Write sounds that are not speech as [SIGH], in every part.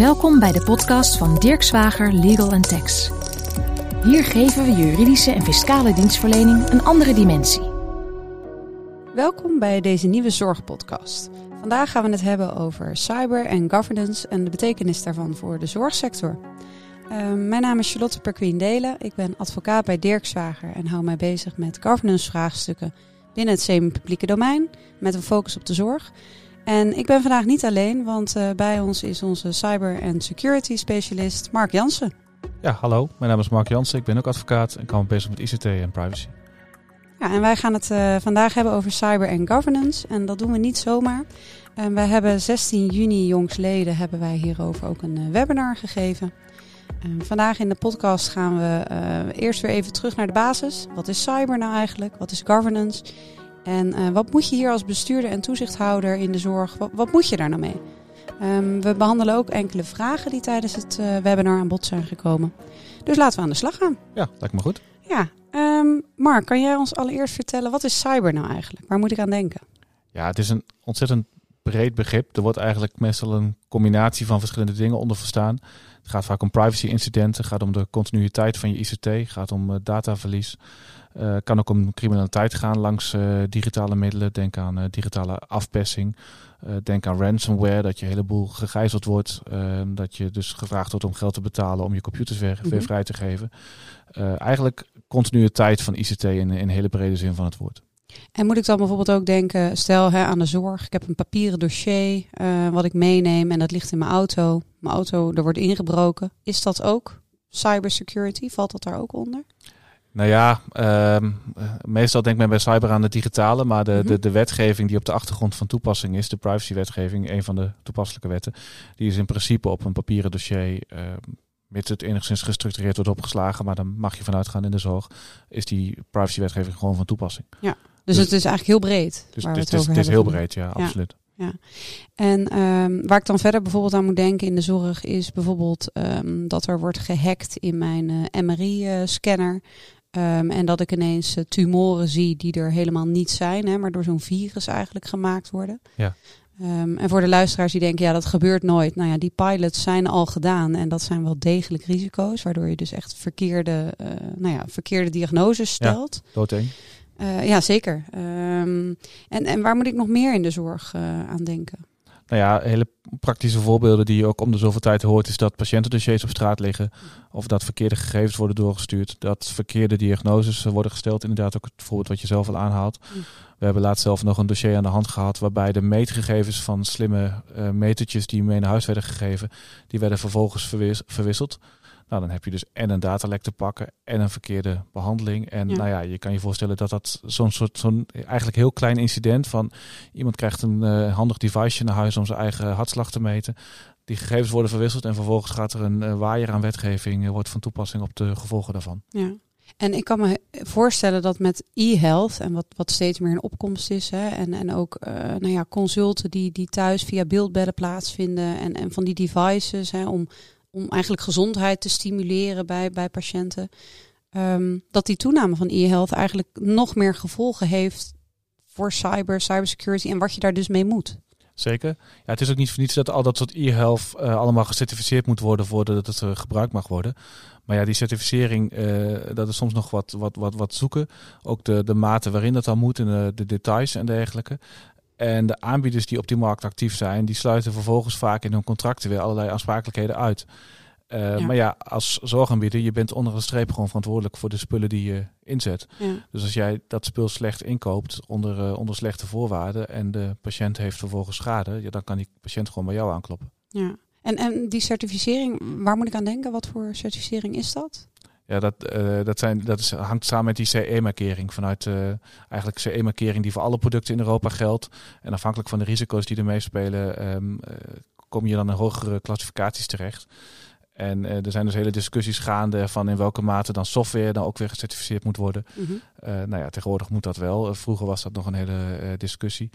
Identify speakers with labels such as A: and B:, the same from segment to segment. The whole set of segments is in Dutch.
A: Welkom bij de podcast van Dirk Zwager Legal Tax. Hier geven we juridische en fiscale dienstverlening een andere dimensie.
B: Welkom bij deze nieuwe zorgpodcast. Vandaag gaan we het hebben over cyber en governance en de betekenis daarvan voor de zorgsector. Uh, mijn naam is Charlotte Perquin Delen. Ik ben advocaat bij Dirk Zwager en hou mij bezig met governance vraagstukken binnen het semi-publieke domein met een focus op de zorg. En ik ben vandaag niet alleen, want uh, bij ons is onze cyber- en security specialist Mark Jansen.
C: Ja, hallo. Mijn naam is Mark Jansen. Ik ben ook advocaat en kan me bezig met ICT en privacy.
B: Ja, en wij gaan het uh, vandaag hebben over cyber en governance. En dat doen we niet zomaar. En wij hebben 16 juni jongsleden hebben wij hierover ook een uh, webinar gegeven. En vandaag in de podcast gaan we uh, eerst weer even terug naar de basis. Wat is cyber nou eigenlijk? Wat is governance? En uh, wat moet je hier als bestuurder en toezichthouder in de zorg, wat, wat moet je daar nou mee? Um, we behandelen ook enkele vragen die tijdens het uh, webinar aan bod zijn gekomen. Dus laten we aan de slag gaan.
C: Ja, lijkt me goed.
B: Ja, um, Mark, kan jij ons allereerst vertellen, wat is cyber nou eigenlijk? Waar moet ik aan denken?
C: Ja, het is een ontzettend breed begrip. Er wordt eigenlijk meestal een combinatie van verschillende dingen onder verstaan. Het gaat vaak om privacy incidenten, het gaat om de continuïteit van je ICT, gaat om uh, dataverlies. Uh, kan ook om criminaliteit gaan langs uh, digitale middelen. Denk aan uh, digitale afpersing. denk aan ransomware, dat je een heleboel gegijzeld wordt. dat je dus gevraagd wordt om geld te betalen om je computers weer, mm -hmm. weer vrij te geven. eigenlijk continuïteit van ICT in, in hele brede zin van het woord.
B: En moet ik dan bijvoorbeeld ook denken, stel hè, aan de zorg, ik heb een papieren dossier wat ik meeneem en dat ligt in mijn auto. Mijn auto, er wordt ingebroken. Is dat ook cybersecurity? Valt dat daar ook onder?
C: Nou ja, uh, meestal denkt men bij cyber aan het digitale, maar de, mm -hmm. de, de wetgeving die op de achtergrond van toepassing is, de privacywetgeving, een van de toepasselijke wetten, die is in principe op een papieren dossier, uh, mits het enigszins gestructureerd wordt opgeslagen, maar dan mag je vanuit gaan in de zorg, is die privacywetgeving gewoon van toepassing.
B: Ja, dus, dus het is eigenlijk heel breed.
C: Dus
B: waar
C: het,
B: we
C: het,
B: het,
C: is, het is heel breed, ja, ja. absoluut.
B: Ja. En um, waar ik dan verder bijvoorbeeld aan moet denken in de zorg is bijvoorbeeld um, dat er wordt gehackt in mijn uh, MRI-scanner. Um, en dat ik ineens uh, tumoren zie die er helemaal niet zijn, hè, maar door zo'n virus eigenlijk gemaakt worden.
C: Ja.
B: Um, en voor de luisteraars die denken, ja, dat gebeurt nooit. Nou ja, die pilots zijn al gedaan en dat zijn wel degelijk risico's, waardoor je dus echt verkeerde, uh, nou ja, verkeerde diagnoses stelt.
C: Ja, doodeng.
B: Uh, ja, zeker. Um, en, en waar moet ik nog meer in de zorg uh, aan denken?
C: Nou ja, hele praktische voorbeelden die je ook om de zoveel tijd hoort, is dat patiëntendossiers op straat liggen. Of dat verkeerde gegevens worden doorgestuurd. Dat verkeerde diagnoses worden gesteld. Inderdaad, ook het voorbeeld wat je zelf al aanhaalt. We hebben laatst zelf nog een dossier aan de hand gehad waarbij de meetgegevens van slimme uh, metertjes die mee naar huis werden gegeven, die werden vervolgens verwis verwisseld. Nou, dan heb je dus en een datalek te pakken en een verkeerde behandeling. En ja. nou ja, je kan je voorstellen dat dat zo'n soort, zo'n eigenlijk heel klein incident van iemand krijgt een uh, handig device naar huis om zijn eigen hartslag te meten. Die gegevens worden verwisseld en vervolgens gaat er een uh, waaier aan wetgeving, uh, wordt van toepassing op de gevolgen daarvan.
B: Ja. En ik kan me voorstellen dat met e-health en wat, wat steeds meer een opkomst is, hè, en, en ook uh, nou ja, consulten die, die thuis via beeldbedden plaatsvinden en, en van die devices hè, om om eigenlijk gezondheid te stimuleren bij, bij patiënten. Um, dat die toename van e-health eigenlijk nog meer gevolgen heeft voor cyber, cybersecurity en wat je daar dus mee moet.
C: Zeker. Ja, het is ook niet voor niets dat al dat soort e-health uh, allemaal gecertificeerd moet worden voordat het uh, gebruikt mag worden. Maar ja, die certificering, uh, dat is soms nog wat, wat, wat, wat zoeken. Ook de, de mate waarin dat dan moet en de details en dergelijke. En de aanbieders die op die markt actief zijn, die sluiten vervolgens vaak in hun contracten weer allerlei aansprakelijkheden uit. Uh, ja. Maar ja, als zorgaanbieder, je bent onder de streep gewoon verantwoordelijk voor de spullen die je inzet.
B: Ja.
C: Dus als jij dat spul slecht inkoopt onder, uh, onder slechte voorwaarden en de patiënt heeft vervolgens schade, ja, dan kan die patiënt gewoon bij jou aankloppen.
B: Ja. En, en die certificering, waar moet ik aan denken? Wat voor certificering is dat?
C: Ja, dat, uh, dat, zijn, dat is, hangt samen met die CE-markering. Vanuit uh, eigenlijk CE-markering die voor alle producten in Europa geldt. En afhankelijk van de risico's die er meespelen, um, uh, kom je dan in hogere klassificaties terecht. En uh, er zijn dus hele discussies gaande van in welke mate dan software dan ook weer gecertificeerd moet worden.
B: Mm -hmm.
C: uh, nou ja, tegenwoordig moet dat wel. Uh, vroeger was dat nog een hele discussie.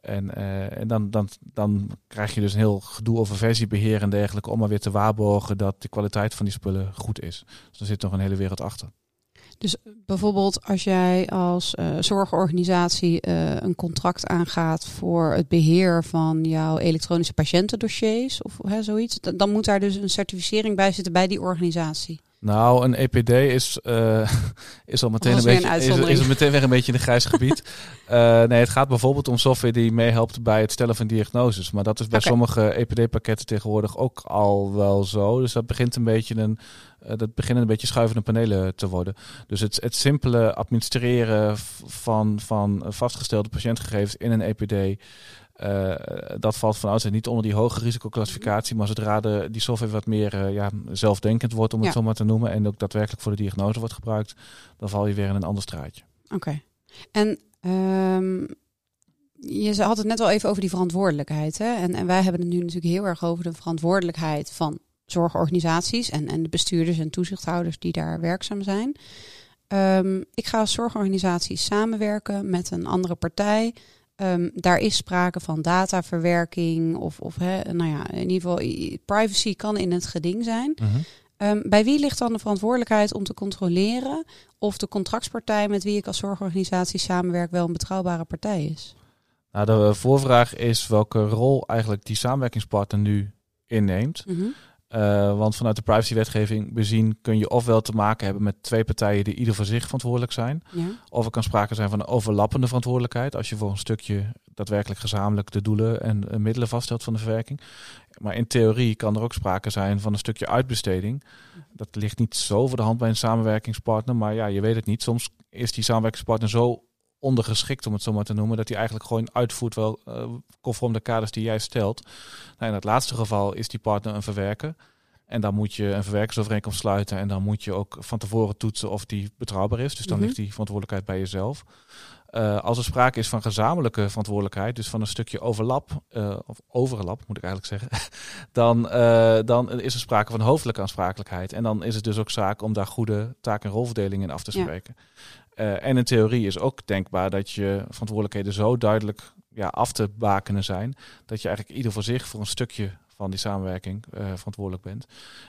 C: En, en dan, dan, dan krijg je dus een heel gedoe over versiebeheer en dergelijke om maar weer te waarborgen dat de kwaliteit van die spullen goed is. Dus er zit nog een hele wereld achter.
B: Dus bijvoorbeeld als jij als uh, zorgorganisatie uh, een contract aangaat voor het beheer van jouw elektronische patiëntendossiers of hè, zoiets, dan moet daar dus een certificering bij zitten bij die organisatie.
C: Nou, een EPD is, uh, [LAUGHS] is al meteen een beetje een is, is meteen weer een beetje in een grijs gebied. uh, [LAUGHS] nee, het gaat bijvoorbeeld om software die meehelpt bij het stellen van diagnoses. Maar dat is bij sommige EPD-pakketten tegenwoordig ook al wel zo. Dus dat begint een beetje een, uh, dat beginnen een beetje schuivende panelen te worden. Dus het, het simpele administreren van, van vastgestelde patiëntgegevens in een EPD. Uh, dat valt van oudsher niet onder die hoge risicoclassificatie. Maar zodra de, die software wat meer uh, ja, zelfdenkend wordt, om het zo maar te noemen, en ook daadwerkelijk voor de diagnose wordt gebruikt, dan val je weer in een ander straatje.
B: Oké. En um, je had het net al even over die verantwoordelijkheid. Hè? En, en wij hebben het nu natuurlijk heel erg over de verantwoordelijkheid van zorgorganisaties en, en de bestuurders en toezichthouders die daar werkzaam zijn. Um, ik ga als zorgorganisatie samenwerken met een andere partij Um, daar is sprake van dataverwerking of, of hè, nou ja, in ieder geval privacy kan in het geding zijn. Uh -huh. um, bij wie ligt dan de verantwoordelijkheid om te controleren of de contractspartij met wie ik als zorgorganisatie samenwerk wel een betrouwbare partij is?
C: Nou, de voorvraag is welke rol eigenlijk die samenwerkingspartner nu inneemt. Uh -huh. Uh, want vanuit de privacywetgeving bezien kun je ofwel te maken hebben met twee partijen die ieder voor zich verantwoordelijk zijn. Ja. Of er kan sprake zijn van een overlappende verantwoordelijkheid als je voor een stukje daadwerkelijk gezamenlijk de doelen en uh, middelen vaststelt van de verwerking. Maar in theorie kan er ook sprake zijn van een stukje uitbesteding. Dat ligt niet zo voor de hand bij een samenwerkingspartner, maar ja, je weet het niet. Soms is die samenwerkingspartner zo ondergeschikt, om het zo maar te noemen, dat hij eigenlijk gewoon uitvoert wel uh, conform de kaders die jij stelt. Nou, in het laatste geval is die partner een verwerker. En dan moet je een verwerkersovereenkomst sluiten en dan moet je ook van tevoren toetsen of die betrouwbaar is. Dus dan mm -hmm. ligt die verantwoordelijkheid bij jezelf. Uh, als er sprake is van gezamenlijke verantwoordelijkheid, dus van een stukje overlap, uh, of overlap moet ik eigenlijk zeggen, [LAUGHS] dan, uh, dan is er sprake van hoofdelijke aansprakelijkheid. En dan is het dus ook zaak om daar goede taak- en rolverdeling in af te spreken. Ja. Uh, en in theorie is ook denkbaar dat je verantwoordelijkheden zo duidelijk ja, af te bakenen zijn, dat je eigenlijk ieder voor zich voor een stukje van die samenwerking uh, verantwoordelijk bent.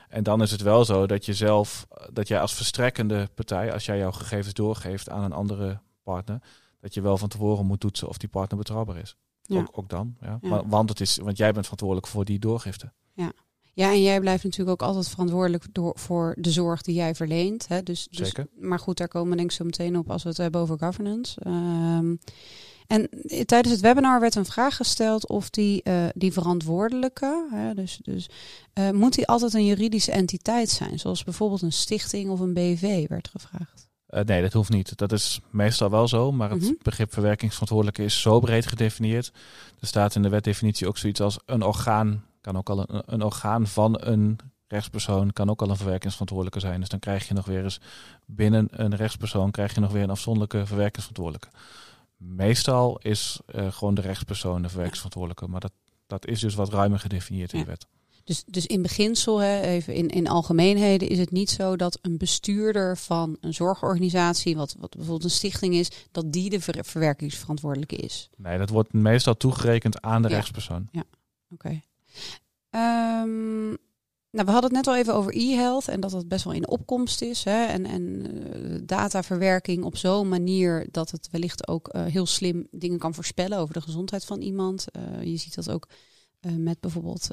C: En dan is het wel zo dat je zelf, dat jij als verstrekkende partij, als jij jouw gegevens doorgeeft aan een andere partner, dat je wel van tevoren moet toetsen of die partner betrouwbaar is. Ja. Ook, ook dan. Ja. ja. Maar, want, het is, want jij bent verantwoordelijk voor die doorgifte.
B: Ja. Ja, en jij blijft natuurlijk ook altijd verantwoordelijk door, voor de zorg die jij verleent. Hè? Dus,
C: Zeker.
B: Dus, maar goed, daar komen we denk ik zo meteen op als we het hebben over governance. Um, en tijdens het webinar werd een vraag gesteld of die, uh, die verantwoordelijke, hè, dus, dus uh, moet die altijd een juridische entiteit zijn, zoals bijvoorbeeld een stichting of een BV werd gevraagd.
C: Uh, nee, dat hoeft niet. Dat is meestal wel zo, maar het mm -hmm. begrip verwerkingsverantwoordelijke is zo breed gedefinieerd. Er staat in de wetdefinitie ook zoiets als een orgaan, kan ook al een, een orgaan van een rechtspersoon, kan ook al een verwerkingsverantwoordelijke zijn. Dus dan krijg je nog weer eens binnen een rechtspersoon, krijg je nog weer een afzonderlijke verwerkingsverantwoordelijke. Meestal is uh, gewoon de rechtspersoon de verwerkingsverantwoordelijke, maar dat, dat is dus wat ruimer gedefinieerd in ja. de wet.
B: Dus, dus in beginsel, hè, even in, in algemeenheden, is het niet zo dat een bestuurder van een zorgorganisatie, wat, wat bijvoorbeeld een stichting is, dat die de ver verwerkingsverantwoordelijke is.
C: Nee, dat wordt meestal toegerekend aan de ja. rechtspersoon.
B: Ja, oké. Okay. Um, nou, we hadden het net al even over e-health en dat dat best wel in opkomst is. Hè? En, en uh, dataverwerking op zo'n manier dat het wellicht ook uh, heel slim dingen kan voorspellen over de gezondheid van iemand. Uh, je ziet dat ook met bijvoorbeeld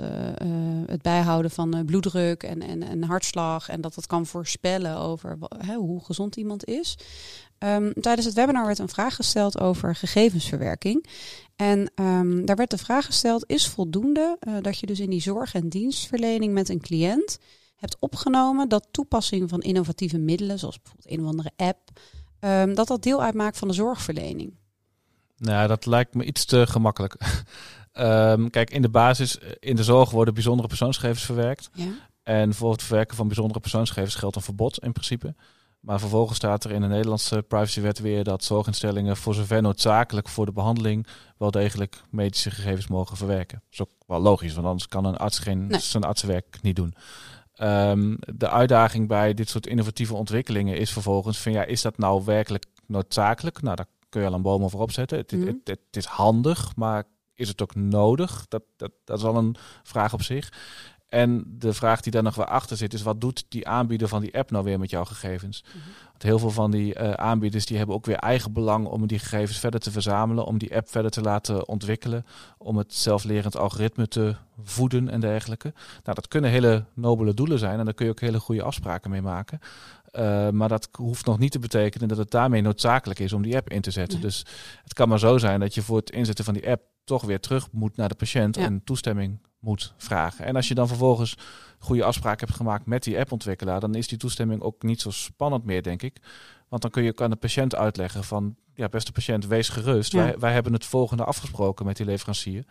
B: het bijhouden van bloeddruk en, en, hartslag. En dat dat kan voorspellen over hoe gezond iemand is. Um, tijdens het webinar werd een vraag gesteld over gegevensverwerking. En um, daar werd de vraag gesteld: is voldoende dat je dus in die zorg- en dienstverlening met een cliënt hebt opgenomen dat toepassing van innovatieve middelen, zoals bijvoorbeeld een of andere app, um, dat dat deel uitmaakt van de zorgverlening?
C: Nou, dat lijkt me iets te gemakkelijk. [LAUGHS] um, kijk, in de basis, in de zorg worden bijzondere persoonsgegevens verwerkt. Ja. En voor het verwerken van bijzondere persoonsgegevens geldt een verbod in principe. Maar vervolgens staat er in de Nederlandse privacywet weer dat zorginstellingen voor zover noodzakelijk voor de behandeling wel degelijk medische gegevens mogen verwerken. Dat is ook wel logisch, want anders kan een arts geen, nee. zijn artsenwerk niet doen. Um, de uitdaging bij dit soort innovatieve ontwikkelingen is vervolgens van ja, is dat nou werkelijk noodzakelijk? Nou, daar kun je al een boom over opzetten. Het, mm. het, het, het is handig, maar is het ook nodig? Dat, dat, dat is al een vraag op zich. En de vraag die daar nog weer achter zit, is wat doet die aanbieder van die app nou weer met jouw gegevens?
B: Mhm.
C: Want heel veel van die uh, aanbieders die hebben ook weer eigen belang om die gegevens verder te verzamelen, om die app verder te laten ontwikkelen, om het zelflerend algoritme te voeden en dergelijke. Nou, dat kunnen hele nobele doelen zijn en daar kun je ook hele goede afspraken mee maken. Uh, maar dat hoeft nog niet te betekenen dat het daarmee noodzakelijk is om die app in te zetten. Dus het kan maar zo zijn dat je voor het inzetten van die app toch weer terug moet naar de patiënt ja. en toestemming moet vragen. En als je dan vervolgens goede afspraken hebt gemaakt met die appontwikkelaar, dan is die toestemming ook niet zo spannend meer, denk ik. Want dan kun je aan de patiënt uitleggen van, ja, beste patiënt, wees gerust. Ja. Wij, wij hebben het volgende afgesproken met die leverancier.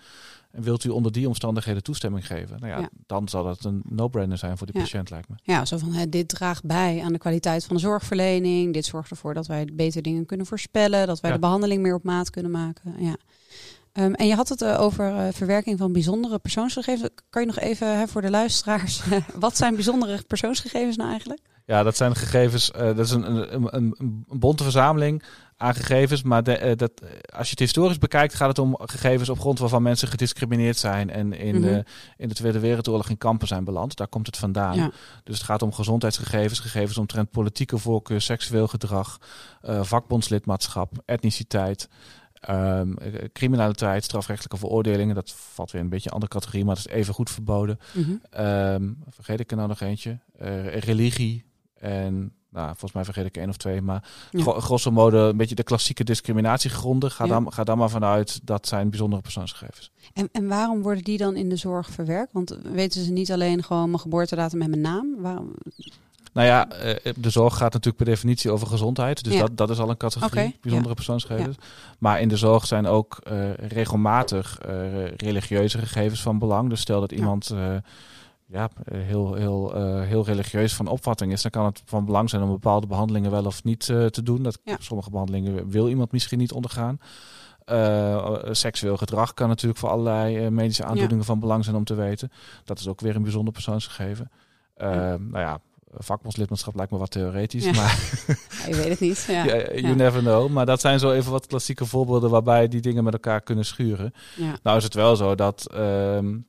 C: En wilt u onder die omstandigheden toestemming geven? Nou ja, ja. dan zal dat een no-brainer zijn voor die
B: ja.
C: patiënt, lijkt me.
B: Ja, zo van, hè, dit draagt bij aan de kwaliteit van de zorgverlening. Dit zorgt ervoor dat wij beter dingen kunnen voorspellen. Dat wij de behandeling meer op maat kunnen maken. Ja. Um, en je had het uh, over uh, verwerking van bijzondere persoonsgegevens. Kan je nog even hè, voor de luisteraars, [LAUGHS] wat zijn bijzondere persoonsgegevens nou eigenlijk?
C: Ja, dat zijn gegevens, uh, dat is een, een, een, een, bonte verzameling aan gegevens. Maar de, dat, als je het historisch bekijkt, gaat het om gegevens op grond waarvan mensen gediscrimineerd zijn en in, mm -hmm. de, in de Tweede Wereldoorlog in kampen zijn beland. Daar komt het vandaan. Ja. Dus het gaat om gezondheidsgegevens, gegevens omtrent politieke voorkeur, seksueel gedrag, vakbondslidmaatschap, etniciteit. Um, criminaliteit, strafrechtelijke veroordelingen, dat valt weer een beetje een andere categorie, maar dat is even goed verboden. Mm -hmm. um, vergeet ik er nou nog eentje? Uh, religie en, nou, volgens mij vergeet ik één of twee, maar ja. gro grosso modo een beetje de klassieke discriminatiegronden. Ga, ja. dan, ga dan maar vanuit, dat zijn bijzondere persoonsgegevens.
B: En, en waarom worden die dan in de zorg verwerkt? Want weten ze niet alleen gewoon mijn geboortedatum en mijn naam? Waarom...
C: Nou ja, de zorg gaat natuurlijk per definitie over gezondheid. Dus ja. dat, dat is al een categorie, okay. bijzondere ja. persoonsgegevens. Ja. Maar in de zorg zijn ook uh, regelmatig uh, religieuze gegevens van belang. Dus stel dat iemand uh, ja, heel, heel, heel religieus van opvatting is, dan kan het van belang zijn om bepaalde behandelingen wel of niet te doen. Dat Sommige behandelingen wil iemand misschien niet ondergaan. seksueel gedrag kan natuurlijk voor allerlei medische aandoeningen van belang zijn om te weten. Dat is ook weer een bijzonder persoonsgegeven. Nou ja, vakbondslidmaatschap lijkt me wat theoretisch, ja. maar [LAUGHS]
B: ja, je weet het niet. [LAUGHS] Ja.
C: you ja. never know. Maar dat zijn zo even wat klassieke voorbeelden waarbij die dingen met elkaar kunnen schuren. Nou is het wel zo dat um,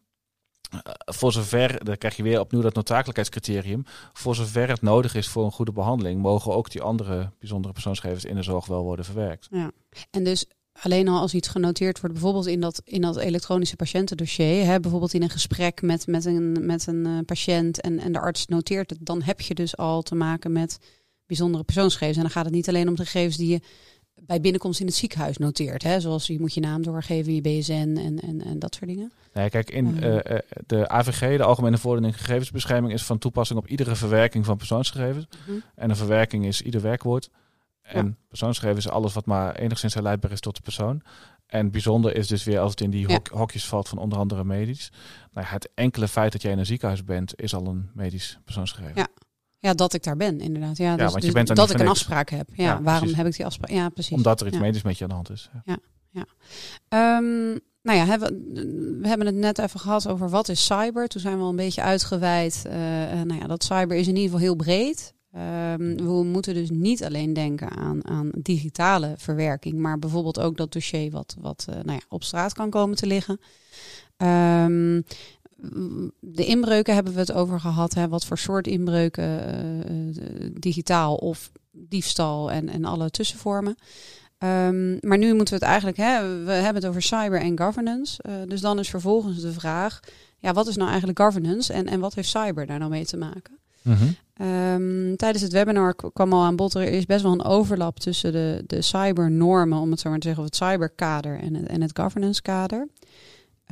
C: voor zover, dan krijg je weer opnieuw dat noodzakelijkheidscriterium, voor zover het nodig is voor een goede behandeling, mogen ook die andere bijzondere persoonsgegevens in de zorg wel worden verwerkt.
B: Ja. En dus alleen al als iets genoteerd wordt, bijvoorbeeld in dat, in dat elektronische patiëntendossier, hè, bijvoorbeeld in een gesprek met, met een, met een uh, patiënt en, en de arts noteert het, dan heb je dus al te maken met bijzondere persoonsgegevens. En dan gaat het niet alleen om de gegevens die je bij binnenkomst in het ziekenhuis noteert. Hè? Zoals je moet je naam doorgeven, je BSN en, en, en dat soort dingen.
C: Nee, kijk, in uh, uh, de AVG, de Algemene Verordening Gegevensbescherming, is van toepassing op iedere verwerking van persoonsgegevens. Uh -huh. En een verwerking is ieder werkwoord. En ja. persoonsgegevens is alles wat maar enigszins herleidbaar is tot de persoon. En bijzonder is dus weer als het in die hok ja. hokjes valt van onder andere medisch. Nou, het enkele feit dat jij in een ziekenhuis bent, is al een medisch persoonsgegeven.
B: Ja. Ja, dat ik daar ben, inderdaad. Ja, dus, want je bent dus dat ik een afspraak heb. Ja, waarom heb ik die afspraak? Ja, precies.
C: Omdat er iets medisch met je aan de hand is.
B: Ja, ja. Um, nou ja, hebben, we hebben het net even gehad over wat is cyber. Toen zijn we al een beetje uitgeweid. Uh, nou ja, dat cyber is in ieder geval heel breed. Um, we moeten dus niet alleen denken aan, aan digitale verwerking, maar bijvoorbeeld ook dat dossier wat, wat uh, nou ja, op straat kan komen te liggen. Um, de inbreuken hebben we het over gehad. Hè, wat voor soort inbreuken, uh, digitaal of diefstal en, en alle tussenvormen. Um, maar nu moeten we het eigenlijk, hè, we hebben het over cyber en governance. Uh, dus dan is vervolgens de vraag, ja, wat is nou eigenlijk governance en, en wat heeft cyber daar nou mee te maken? Mm -hmm. Um, tijdens het webinar kwam al aan bod, er is best wel een overlap tussen de, de cybernormen, om het zo maar te zeggen, of het cyberkader en het, en het governance kader.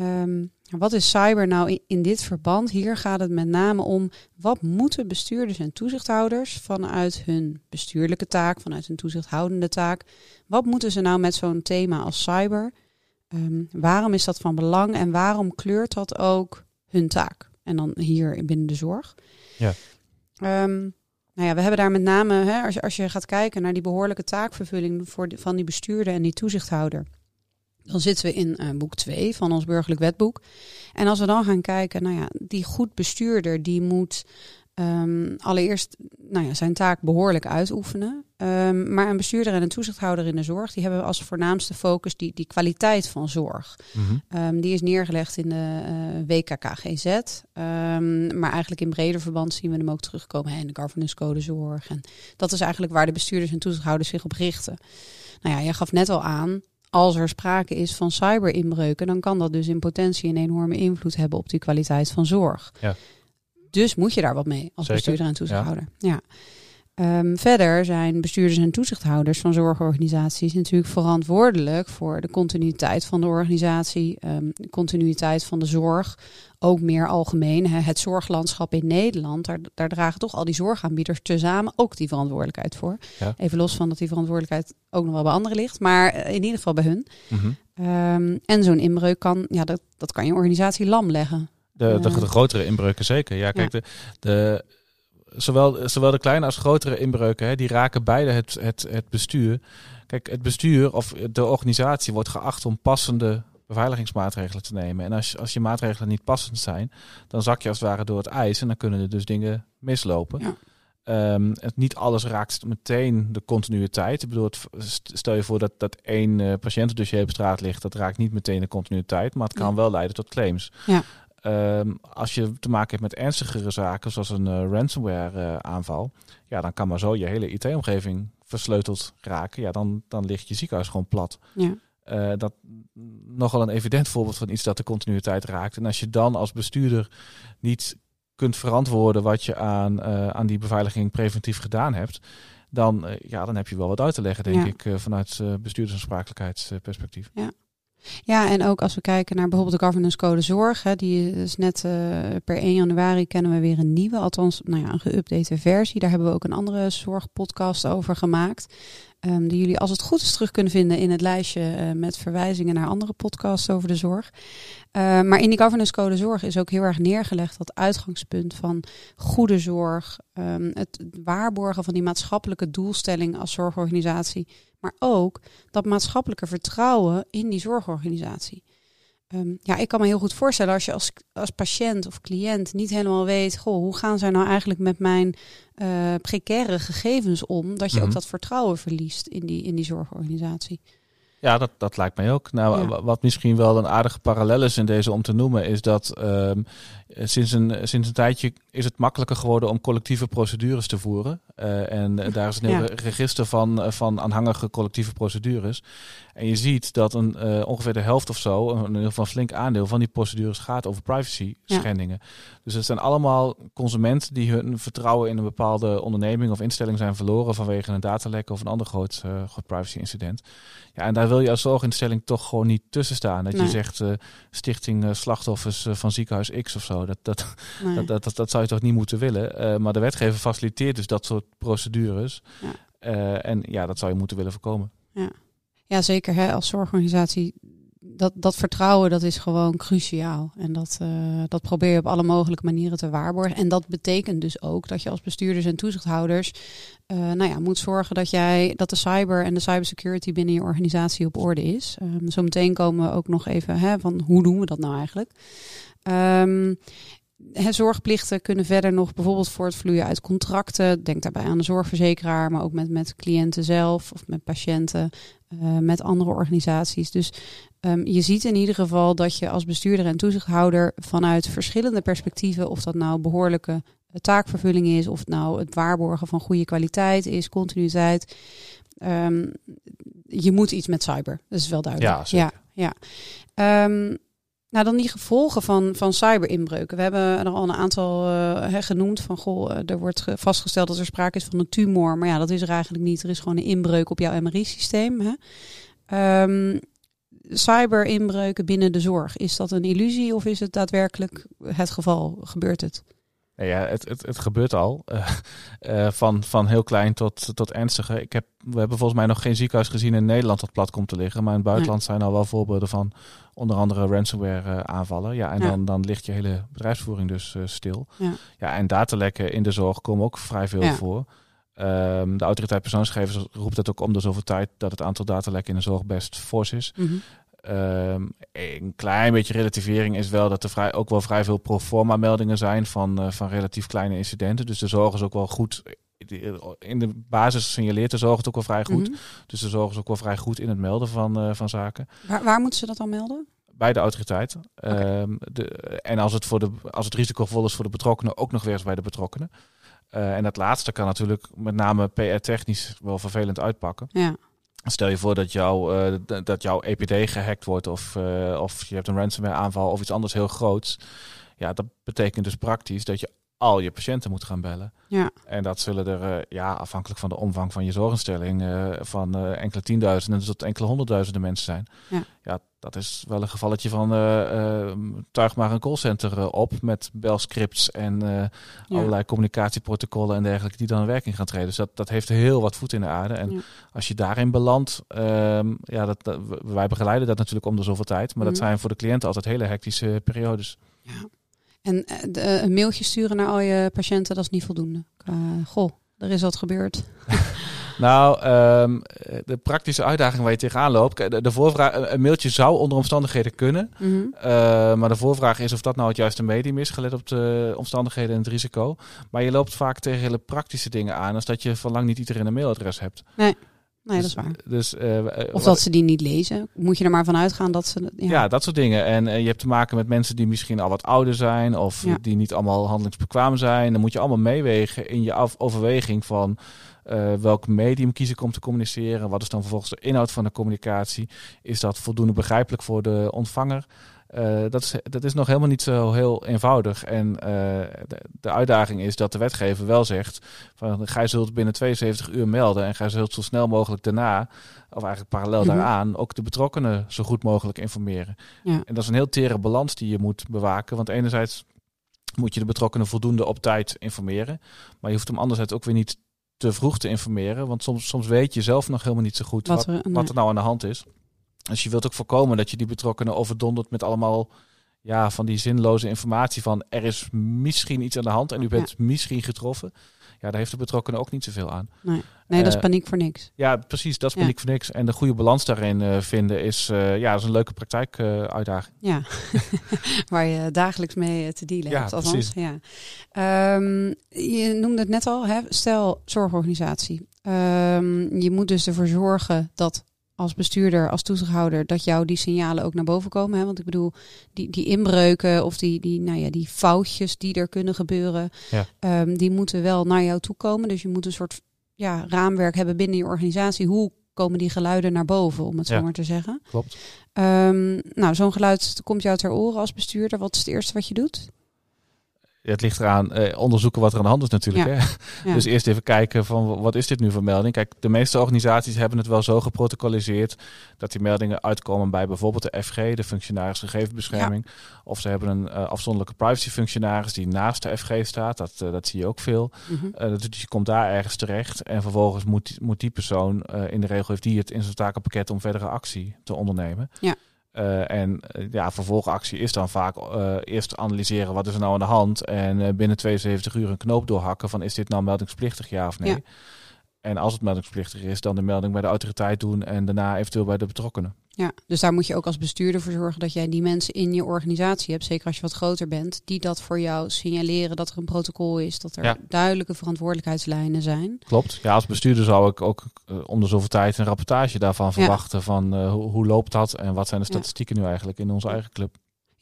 B: Um, wat is cyber nou in, in, dit verband? Hier gaat het met name om wat moeten bestuurders en toezichthouders vanuit hun bestuurlijke taak, vanuit hun toezichthoudende taak, wat moeten ze nou met zo'n thema als cyber? Um, waarom is dat van belang en waarom kleurt dat ook hun taak? En dan hier binnen de zorg.
C: Ja.
B: Um, nou ja, we hebben daar met name, hè, als, je, als je gaat kijken naar die behoorlijke taakvervulling voor van die bestuurder en die toezichthouder, dan zitten we in uh, boek 2 van ons burgerlijk wetboek. En als we dan gaan kijken, nou ja, die goed bestuurder die moet um, allereerst nou ja, zijn taak behoorlijk uitoefenen. Ehm, maar een bestuurder en een toezichthouder in de zorg, die hebben als voornaamste focus die, die kwaliteit van zorg.
C: Mhm.
B: Ehm, die is neergelegd in de uh, WKKGZ. Ehm, maar eigenlijk in breder verband zien we hem ook terugkomen hè, in de governance code zorg. En dat is eigenlijk waar de bestuurders en toezichthouders zich op richten. Nou ja, jij gaf net al aan, als er sprake is van cyberinbreuken, dan kan dat dus in potentie een enorme invloed hebben op die kwaliteit van zorg.
C: Ja.
B: Dus moet je daar wat mee als
C: Zeker,
B: bestuurder en toezichthouder. Ja. Ehm, verder zijn bestuurders en toezichthouders van zorgorganisaties natuurlijk verantwoordelijk voor de continuïteit van de organisatie, um, de continuïteit van de zorg, ook meer algemeen. Hè, het zorglandschap in Nederland, daar, daar, dragen toch al die zorgaanbieders tezamen ook die verantwoordelijkheid voor.
C: Ja.
B: Even los van dat die verantwoordelijkheid ook nog wel bij anderen ligt, maar eh, in ieder geval bij hun.
C: Mhm.
B: Um, en zo'n inbreuk kan, ja, dat, dat kan je organisatie lam leggen.
C: De, de,
B: Uh,
C: de grotere inbreuken zeker. Ja, kijk, De, de, zowel, zowel de kleine als grotere inbreuken, hè, die raken beide het, het, het bestuur. Kijk, het bestuur of de organisatie wordt geacht om passende beveiligingsmaatregelen te nemen. En als, als je maatregelen niet passend zijn, dan zak je als het ware door het ijs en dan kunnen er dus dingen mislopen.
B: Ja.
C: Um, het, niet alles raakt meteen de continuïteit. Ik bedoel, het, stel je voor dat, dat één uh, patiëntendossier op straat ligt, dat raakt niet meteen de continuïteit, maar het kan
B: Ja.
C: wel leiden tot claims.
B: Ja.
C: Um, als je te maken hebt met ernstigere zaken, zoals een uh, ransomware uh, aanval, ja, dan kan maar zo je hele IT-omgeving versleuteld raken. Ja, dan, dan ligt je ziekenhuis gewoon plat.
B: Ja.
C: Uh, dat nogal een evident voorbeeld van iets dat de continuïteit raakt. En als je dan als bestuurder niet kunt verantwoorden wat je aan, aan die beveiliging preventief gedaan hebt, dan, ja, dan heb je wel wat uit te leggen, denk
B: Ja.
C: ik, vanuit bestuurdersaansprakelijkheidsperspectief.
B: Ja. Ja, en ook als we kijken naar bijvoorbeeld de governance code zorg, hè, die is net uh, per 1 januari kennen we weer een nieuwe, althans nou ja, een geüpdate versie. Daar hebben we ook een andere zorgpodcast over gemaakt. Um, die jullie als het goed is terug kunnen vinden in het lijstje uh, met verwijzingen naar andere podcasts over de zorg. Uh, maar in die governance code zorg is ook heel erg neergelegd dat uitgangspunt van goede zorg, um, het waarborgen van die maatschappelijke doelstelling als zorgorganisatie, maar ook dat maatschappelijke vertrouwen in die zorgorganisatie. Um, ja, ik kan me heel goed voorstellen als je als, als patiënt of cliënt niet helemaal weet, goh, hoe gaan zij nou eigenlijk met mijn uh, precaire gegevens om, dat je
C: Mhm.
B: ook dat vertrouwen verliest in die, in die zorgorganisatie.
C: Ja, dat, dat lijkt mij ook. Nou,
B: Ja.
C: wat misschien wel een aardige parallel is in deze om te noemen, is dat ehm, sinds, een, sinds een tijdje is het makkelijker geworden om collectieve procedures te voeren. Eh, en eh, daar is een heel
B: Ja.
C: register van, eh, van aanhangige collectieve procedures. En je ziet dat een, eh, ongeveer de helft of zo, een, geval een flink aandeel van die procedures gaat over privacy schendingen. Dus het zijn allemaal consumenten die hun vertrouwen in een bepaalde onderneming of instelling zijn verloren vanwege een datalek of een ander groot, eh, groot privacy incident. Ja, en daar wil je als zorginstelling toch gewoon niet tussen staan. Dat
B: Nee.
C: je zegt eh, stichting eh, slachtoffers eh, van ziekenhuis X of zo. Dat, dat,
B: Nee.
C: dat, dat, dat, dat zou je toch niet moeten willen. Eh, maar de wetgever faciliteert dus dat soort procedures.
B: Ja.
C: Eh, en ja, dat zou je moeten willen voorkomen.
B: Ja, zeker hè, als zorgorganisatie. Dat, dat vertrouwen dat is gewoon cruciaal. En dat, uh, dat probeer je op alle mogelijke manieren te waarborgen. En dat betekent dus ook dat je als bestuurders en toezichthouders uh, nou ja, moet zorgen dat, jij, dat de cyber en de cybersecurity binnen je organisatie op orde is. Um, Zometeen komen we ook nog even hè, van hoe doen we dat nou eigenlijk. Um, het zorgplichten kunnen verder nog bijvoorbeeld voortvloeien uit contracten. Denk daarbij aan de zorgverzekeraar, maar ook met, met cliënten zelf of met patiënten, uh, met andere organisaties. Dus um, je ziet in ieder geval dat je als bestuurder en toezichthouder vanuit verschillende perspectieven, of dat nou behoorlijke taakvervulling is, of het nou het waarborgen van goede kwaliteit is, continuïteit. Um, je moet iets met cyber, dat is wel duidelijk.
C: Ja, zeker.
B: Ja, ja. Um, nou, dan die gevolgen van, van cyberinbreuken. We hebben er al een aantal uh, genoemd van, goh, uh, er wordt vastgesteld dat er sprake is van een tumor. Maar ja, dat is er eigenlijk niet. Er is gewoon een inbreuk op jouw MRI-systeem. Um, cyberinbreuken binnen de zorg, is dat een illusie of is het daadwerkelijk het geval? Gebeurt het?
C: Ja, het, het, het gebeurt al. Uh, [LAUGHS] uh, van, van heel klein tot, tot ernstige. Ik heb, we hebben volgens mij nog geen ziekenhuis gezien in Nederland dat plat komt te liggen. Maar in het buitenland nee. zijn al wel voorbeelden van onder andere ransomware uh, aanvallen. Ja, en ja. Dan, dan ligt je hele bedrijfsvoering dus stil. Ja. ja, en datalekken in de zorg komen ook vrij veel ja. voor. Um, de autoriteit persoonsgegevens roept het ook om de zoveel tijd dat het aantal datalekken in de zorg best fors is. Mm -hmm. Um, een klein beetje relativering is wel dat er vrij, ook wel vrij veel pro forma meldingen zijn van, uh, van relatief kleine incidenten. Dus de zorg is ook wel goed in de basis signaleert de zorg het ook wel vrij goed.
B: Mhm.
C: Dus de zorg is ook wel vrij goed in het melden van, eh, van zaken.
B: waar, waar moeten ze dat dan melden?
C: Bij de autoriteit. Ehm, de, en als het, voor de, als het risicovol is voor de betrokkenen, ook nog weer eens bij de betrokkenen. Eh, en dat laatste kan natuurlijk met name PR-technisch wel vervelend uitpakken.
B: Ja.
C: Stel je voor dat, jou, eh, dat jouw EPD gehackt wordt of, eh, of je hebt een ransomware aanval of iets anders heel groots. Ja, dat betekent dus praktisch dat je al je patiënten moet gaan bellen.
B: Ja.
C: En dat zullen er, eh, ja, afhankelijk van de omvang van je zorginstelling, eh, van eh, enkele tienduizenden tot enkele honderdduizenden mensen zijn.
B: Ja.
C: dat is wel een gevalletje van tuig maar een callcenter op met belscripts en
B: Ja.
C: allerlei communicatieprotocollen en dergelijke die dan in werking gaan treden. Dus dat, dat heeft heel wat voet in de aarde. En
B: Ja.
C: als je daarin belandt, ehm, ja, dat, dat- wij begeleiden dat natuurlijk om de zoveel tijd. Maar dat
B: Mhm.
C: zijn voor de cliënten altijd hele hectische periodes.
B: En eh, de- eh, een mailtje sturen naar al je patiënten, dat is niet voldoende. Goh, er is wat gebeurd. [LAUGHS]
C: Nou, ehm, de praktische uitdaging waar je tegenaan loopt. De, de voorvraag, een- een mailtje zou onder omstandigheden kunnen.
B: Mhm.
C: Eh, maar de voorvraag is of dat nou het juiste medium is, gelet op de omstandigheden en het risico. Maar je loopt vaak tegen hele praktische dingen aan, als dat je van lang niet iedereen een mailadres hebt.
B: Nee, dat is
C: Dus-
B: waar.
C: Dus, eh,
B: Of
C: wat-
B: dat ze die niet lezen. Moet je er maar van uitgaan dat ze... Ja,
C: Ja. dat soort dingen. En eh, je hebt te maken met mensen die misschien al wat ouder zijn of
B: Ja.
C: die niet allemaal handelingsbekwaam zijn. Dan moet je allemaal meewegen in je af- overweging van eh, welk medium kies ik om te communiceren. Wat is dan vervolgens de inhoud van de communicatie? Is dat voldoende begrijpelijk voor de ontvanger? Eh, dat, is, dat is nog helemaal niet zo heel eenvoudig. En eh, de, de uitdaging is dat de wetgever wel zegt: van, gij zult binnen 72 uur melden en gij zult zo snel mogelijk daarna, of eigenlijk parallel
B: Mhm.
C: daaraan, ook de betrokkenen zo goed mogelijk informeren.
B: Ja.
C: En dat is een heel tere balans die je moet bewaken. Want enerzijds moet je de betrokkenen voldoende op tijd informeren. Maar je hoeft hem anderzijds ook weer niet te vroeg te informeren. Want soms, soms weet je zelf nog helemaal niet zo goed
B: Wat
C: wat,
B: er- nee.
C: wat er nou aan de hand is. Dus je wilt ook voorkomen dat je die betrokkenen overdondert met allemaal ja, van die zinloze informatie van er is misschien iets aan de hand en u bent misschien getroffen. Ja, daar heeft de betrokkenen ook niet zoveel aan.
B: Nee, dat is
C: Eh,
B: paniek voor niks.
C: Ja, precies. Dat is
B: Ja.
C: paniek voor niks. En de goede balans daarin eh, vinden is, eh, ja, is een leuke praktijkuitdaging.
B: Ja, [LAUGHS] waar je dagelijks mee te dealen
C: Ja,
B: hebt. Althans.
C: precies.
B: Ja. Ehm, je noemde het net al, hè? stel zorgorganisatie. Ehm, je moet dus ervoor zorgen dat als bestuurder, als toezichthouder, dat jou die signalen ook naar boven komen. Hè? Want ik bedoel, die, die inbreuken of die, die, nou ja, die foutjes die er kunnen gebeuren,
C: Ja.
B: ehm, die moeten wel naar jou toe komen. Dus je moet een soort ja, raamwerk hebben binnen je organisatie. Hoe komen die geluiden naar boven, om het zo
C: Ja.
B: maar te zeggen?
C: Klopt.
B: Ehm, nou, zo'n geluid komt jou ter oren als bestuurder. Wat is het eerste wat je doet?
C: Het ligt eraan eh, onderzoeken wat er aan de hand is natuurlijk.
B: Ja.
C: Hè?
B: Ja.
C: Dus eerst even kijken van wat is dit nu voor melding. Kijk, de meeste organisaties hebben het wel zo geprotocoliseerd dat die meldingen uitkomen bij bijvoorbeeld de FG, de functionaris gegevensbescherming. Of ze hebben een eh, afzonderlijke privacyfunctionaris die naast de FG staat. Dat, eh, dat zie je ook veel. Eh, dus je komt daar ergens terecht. En vervolgens moet, die- moet die persoon, in de regel heeft die het in zijn takenpakket om verdere actie te ondernemen.
B: Ja.
C: Eh, en eh, ja, vervolgactie is dan vaak eh, eerst analyseren wat is er nou aan de hand. En binnen 72 uur een knoop doorhakken van is dit nou meldingsplichtig ja of nee.
B: Ja.
C: En als het meldingsplichtig is, dan de melding bij de autoriteit doen en daarna eventueel bij de betrokkenen.
B: Ja, dus daar moet je ook als bestuurder voor zorgen dat jij die mensen in je organisatie hebt, zeker als je wat groter bent, die dat voor jou signaleren dat er een protocol is, dat er
C: Ja.
B: duidelijke verantwoordelijkheidslijnen zijn.
C: Klopt. Ja, als bestuurder zou ik ook eh, om de zoveel tijd een rapportage daarvan verwachten. Van eh, hoe, hoe loopt dat en wat zijn de
B: Ja.
C: statistieken nu eigenlijk in onze eigen club.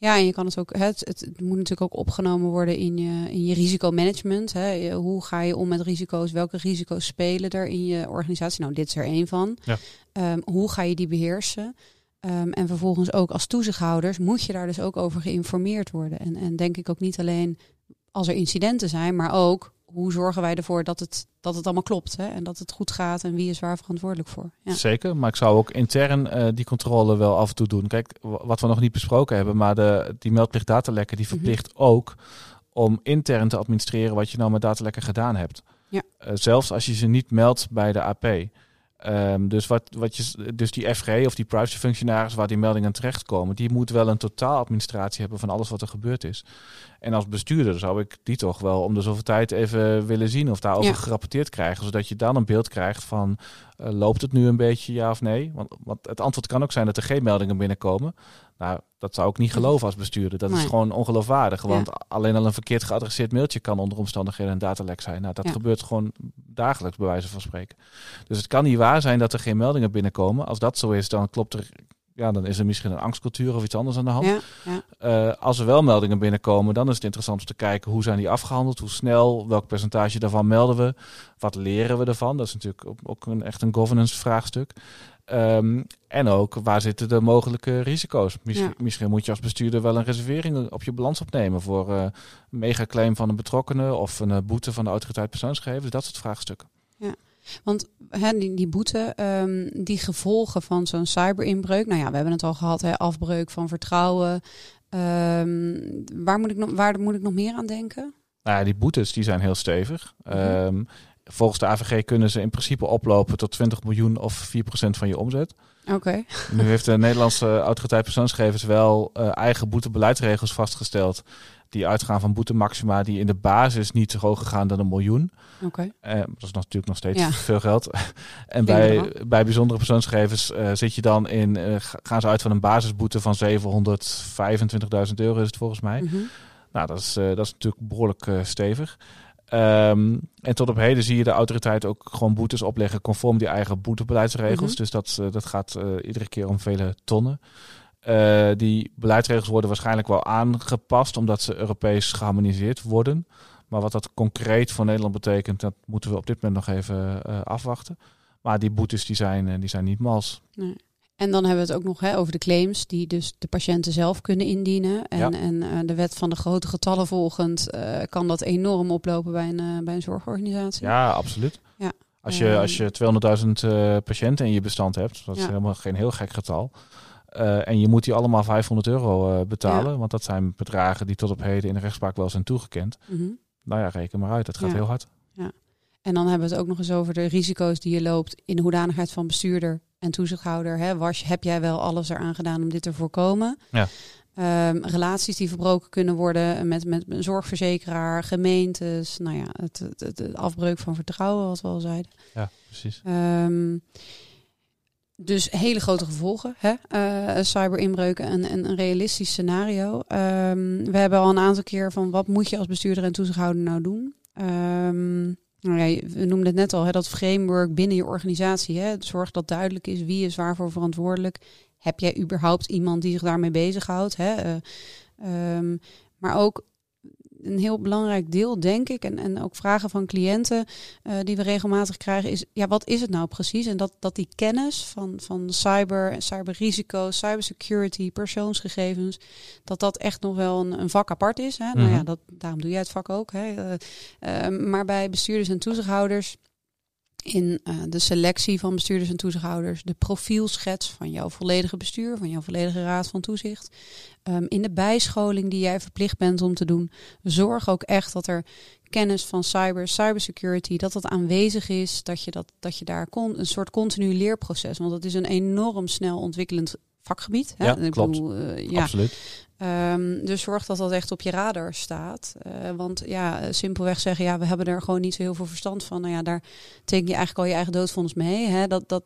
B: Ja, en je kan het ook, het, het, moet natuurlijk ook opgenomen worden in je, in je risicomanagement. Hè. Hoe ga je om met risico's? Welke risico's spelen er in je organisatie? Nou, dit is er één van.
C: Ja.
B: Ehm, hoe ga je die beheersen? Ehm, en vervolgens ook als toezichthouders moet je daar dus ook over geïnformeerd worden. En, en denk ik ook niet alleen als er incidenten zijn, maar ook hoe zorgen wij ervoor dat het, dat het allemaal klopt hè? en dat het goed gaat en wie is waar verantwoordelijk voor. Ja.
C: Zeker, maar ik zou ook intern eh, die controle wel af en toe doen. Kijk, wa- wat we nog niet besproken hebben, maar de, die meldplicht datalekken die
B: Mhm.
C: verplicht ook om intern te administreren wat je nou met datalekken gedaan hebt.
B: Ja.
C: Eh, zelfs als je ze niet meldt bij de AP. Ehm, dus, wat, wat je, dus die FG of die privacyfunctionaris waar die meldingen terechtkomen, die moet wel een totaal administratie hebben van alles wat er gebeurd is. En als bestuurder zou ik die toch wel om de zoveel tijd even willen zien of daarover
B: Ja.
C: gerapporteerd krijgen. Zodat je dan een beeld krijgt van eh, loopt het nu een beetje ja of nee? Want, want het antwoord kan ook zijn dat er geen meldingen binnenkomen. Nou, dat zou ik niet geloven als bestuurder. Dat is gewoon ongeloofwaardig. Want alleen al een verkeerd geadresseerd mailtje kan onder omstandigheden een datalek zijn. Nou, dat
B: Ja.
C: gebeurt gewoon dagelijks bij wijze van spreken. Dus het kan niet waar zijn dat er geen meldingen binnenkomen. Als dat zo is, dan klopt er. Ja, dan is er misschien een angstcultuur of iets anders aan de hand.
B: Ja, ja.
C: Eh, als er wel meldingen binnenkomen, dan is het interessant om te kijken hoe zijn die afgehandeld, hoe snel, welk percentage daarvan melden we, wat leren we ervan. Dat is natuurlijk ook, een, echt een governance vraagstuk. Ehm, en ook waar zitten de mogelijke risico's? Misschien,
B: Ja.
C: misschien moet je als bestuurder wel een reservering op je balans opnemen voor eh, een megaclaim van een betrokkenen of een eh, boete van de autoriteit persoonsgegevens. Dat soort vraagstukken.
B: Want hè, die, die boete, ehm, die gevolgen van zo'n cyberinbreuk. Nou ja, we hebben het al gehad, hè, afbreuk van vertrouwen. Ehm, waar, moet ik nog, waar moet ik nog meer aan denken?
C: Nou ja, die boetes die zijn heel stevig.
B: Mhm.
C: Ehm, volgens de AVG kunnen ze in principe oplopen tot 20 miljoen of 4% van je omzet.
B: Oké.
C: Nu [LAUGHS] heeft de Nederlandse autoriteit persoonsgegevens wel eh, eigen boetebeleidsregels vastgesteld. Die uitgaan van boetemaxima die in de basis niet hoger gaan dan een miljoen.
B: Oké.
C: Eh, dat is natuurlijk nog steeds
B: Ja. [LAUGHS]
C: veel geld. en bij, bij bijzondere persoonsgegevens eh, zit je dan in, ga- gaan ze uit van een basisboete van 725.000 euro is het volgens mij.
B: Mhm.
C: Nou, dat is, dat is natuurlijk behoorlijk eh, stevig. Ehm, en tot op heden zie je de autoriteit ook gewoon boetes opleggen conform die eigen boetebeleidsregels.
B: Mhm.
C: Dus dat, eh, dat gaat eh, iedere keer om vele tonnen. Eh, die beleidsregels worden waarschijnlijk wel aangepast omdat ze Europees geharmoniseerd worden. Maar wat dat concreet voor Nederland betekent, dat moeten we op dit moment nog even afwachten. Maar die boetes die zijn, die zijn niet mals.
B: Nee. En dan hebben we het ook nog hè, over de claims die dus de patiënten zelf kunnen indienen. En,
C: Ja.
B: en eh, de wet van de grote getallen volgend eh, kan dat enorm oplopen bij een, eh, bij een zorgorganisatie.
C: Ja, absoluut.
B: Ja.
C: Als je,
B: Ehm.
C: als je 200.000 eh, patiënten in je bestand hebt, dat is
B: Ja.
C: helemaal geen heel gek getal. en je moet die allemaal 500 euro betalen, want dat zijn bedragen die tot op heden in de rechtspraak wel zijn toegekend.
B: Mhm.
C: Nou ja, reken maar uit, dat gaat
B: Ja.
C: heel hard.
B: En dan hebben we het ook nog eens over de risico's die je loopt in de hoedanigheid van bestuurder en toezichthouder. Hè? Was, heb jij wel alles eraan gedaan om dit te voorkomen?
C: Ja.
B: Ehm, relaties die verbroken kunnen worden met, met een zorgverzekeraar, gemeentes. Nou ja, het, het, het, het afbreuk van vertrouwen, wat we al zeiden.
C: Ja, precies.
B: Ehm, dus hele grote gevolgen, hè? Eh, cyberinbreuken en, en een realistisch scenario. Ehm, we hebben al een aantal keer van wat moet je als bestuurder en toezichthouder nou doen? Ehm, we noemden het net al, hè, dat framework binnen je organisatie. Hè? Zorg dat duidelijk is wie is waarvoor verantwoordelijk. Heb jij überhaupt iemand die zich daarmee bezighoudt? Hè? Eh, ehm, maar ook een heel belangrijk deel, denk ik, en, en ook vragen van cliënten eh, die we regelmatig krijgen, is ja, wat is het nou precies? En dat, dat die kennis van, van cyber, cyberrisico's, cybersecurity, persoonsgegevens, dat dat echt nog wel een, een vak apart is. Hè? Nou ja,
C: Mhm.
B: dat, daarom doe jij het vak ook. Hè? Eh, eh, maar bij bestuurders en toezichthouders in eh, de selectie van bestuurders en toezichthouders, de profielschets van jouw volledige bestuur, van jouw volledige raad van toezicht. Ehm, in de bijscholing die jij verplicht bent om te doen, zorg ook echt dat er kennis van cyber, cybersecurity, dat dat aanwezig is, dat je, dat, dat je daar kon, een soort continu leerproces, want dat is een enorm snel ontwikkelend vakgebied. Hè?
C: Ja,
B: Ik
C: klopt.
B: bedoel, eh, ja,
C: Absoluut.
B: Ehm, dus zorg dat dat echt op je radar staat. Eh, want ja, simpelweg zeggen, ja, we hebben er gewoon niet zo heel veel verstand van. Nou ja, daar teken je eigenlijk al je eigen doodvonnis mee. Hè? Dat, dat,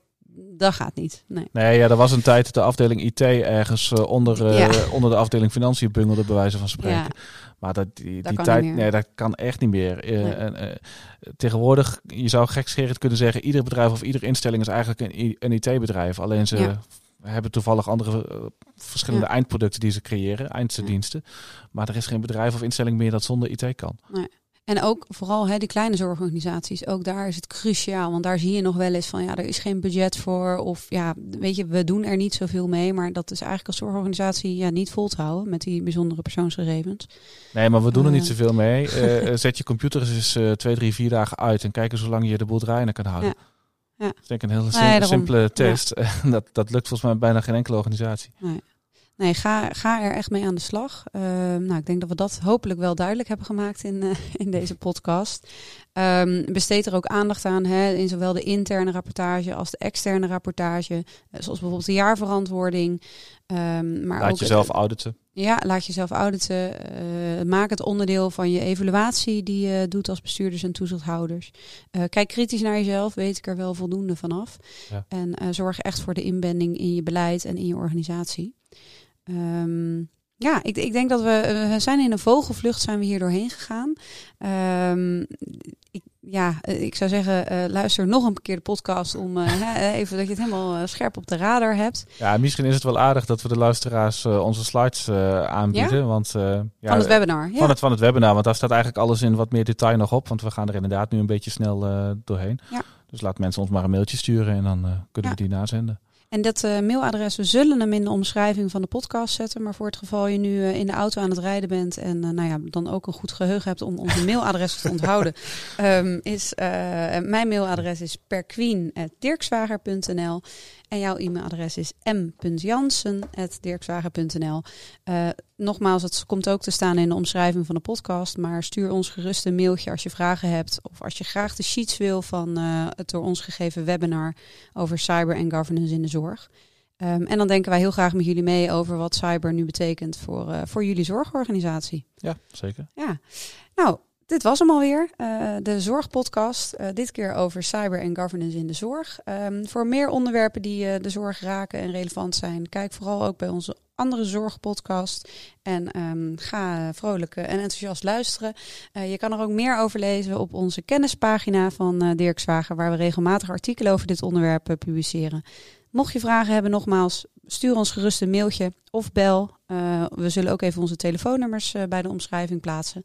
B: dat gaat niet. Nee.
C: Nee, ja, er was een tijd dat de afdeling IT ergens eh, onder,
B: Ja.
C: onder de afdeling financiën bungelde, bij wijze van spreken.
B: Ja,
C: Maar dat, die,
B: Dat
C: die tijd, nee, dat kan echt niet meer.
B: Nee.
C: en, tegenwoordig, je zou gekscherend kunnen zeggen, ieder bedrijf of iedere instelling is eigenlijk een, een IT-bedrijf. Alleen ze
B: Ja.
C: Hebben toevallig andere eh, verschillende
B: Ja.
C: eindproducten die ze creëren, einddiensten. Maar er is geen bedrijf of instelling meer dat zonder IT kan.
B: En ook vooral hè, die kleine zorgorganisaties, ook daar is het cruciaal. Want daar zie je nog wel eens van, ja, er is geen budget voor. Of ja, weet je, we doen er niet zoveel mee. Maar dat is eigenlijk als zorgorganisatie ja, niet vol te houden met die bijzondere persoonsgegevens.
C: Nee, maar we doen er niet
B: Eh.
C: zoveel mee. [LAUGHS] Eh, zet je computer eens twee, drie, vier dagen uit en kijk eens hoe lang je de boel draaiende kan houden.
B: Ja. Ja.
C: Dat is denk ik een hele sim-
B: Nee, daarom.
C: simpele test. [LAUGHS] dat, dat lukt volgens mij bijna geen enkele organisatie.
B: Nee, ga, ga er echt mee aan de slag. Ehm, nou, ik denk dat we dat hopelijk wel duidelijk hebben gemaakt in, uh, [LAUGHS] in deze podcast. Um, besteed er ook aandacht aan hè, in zowel de interne rapportage als de externe rapportage. Uh, zoals bijvoorbeeld de jaarverantwoording. Um, maar
C: laat
B: ook
C: jezelf het, auditen.
B: Ja, laat jezelf auditen. Uh, maak het onderdeel van je evaluatie die je doet als bestuurders en toezichthouders. Kijk kritisch naar jezelf, weet ik er wel voldoende vanaf. Ja. En zorg echt voor de inbending in je beleid en in je organisatie. Um, ja, ik, ik, denk dat we, we zijn in een vogelvlucht zijn we hier doorheen gegaan. Um, ik, ja, ik zou zeggen, uh, luister nog een keer de podcast om uh, even dat je het helemaal scherp op de radar hebt.
C: Ja, misschien is het wel aardig dat we de luisteraars onze slides aanbieden. Ja? Want, ja,
B: van het webinar.
C: Van, het, van het webinar, want daar staat eigenlijk alles in wat meer detail nog op. Want we gaan er inderdaad nu een beetje snel doorheen.
B: Ja.
C: Dus laat mensen ons maar een mailtje sturen en dan kunnen we die nazenden.
B: En dat uh, mailadres, we zullen hem in de omschrijving van de podcast zetten. Maar voor het geval je nu uh, in de auto aan het rijden bent en uh, nou ja, dan ook een goed geheugen hebt om onze mailadres te onthouden, um, [LAUGHS] is mijn mailadres is perqueen.dirkswager.nl en jouw e-mailadres is m.jansen.dirkswager.nl. Uh, nogmaals, het komt ook te staan in de omschrijving van de podcast. Maar stuur ons gerust een mailtje als je vragen hebt. Of als je graag de sheets wil van uh, het door ons gegeven webinar over cyber en governance in de zorg. Um, en dan denken wij heel graag met jullie mee over wat cyber nu betekent voor, uh, voor jullie zorgorganisatie.
C: Ja, zeker.
B: Ja, nou, dit was hem alweer, uh, de Zorgpodcast. Uh, dit keer over cyber en governance in de zorg. Um, voor meer onderwerpen die uh, de zorg raken en relevant zijn, kijk vooral ook bij onze andere zorgpodcast. En um, ga vrolijk en enthousiast luisteren. je kan er ook meer over lezen op onze kennispagina van Dirk Zwager, waar we regelmatig artikelen over dit onderwerp publiceren. Mocht je vragen hebben, nogmaals, stuur ons gerust een mailtje of bel. Uh, we zullen ook even onze telefoonnummers uh, bij de omschrijving plaatsen.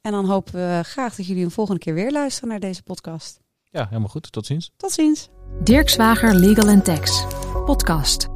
B: En dan hopen we graag dat jullie een volgende keer weer luisteren naar deze podcast.
C: Ja, helemaal goed. Tot ziens.
B: Tot ziens.
A: Dirk Zwager Legal Tax, podcast.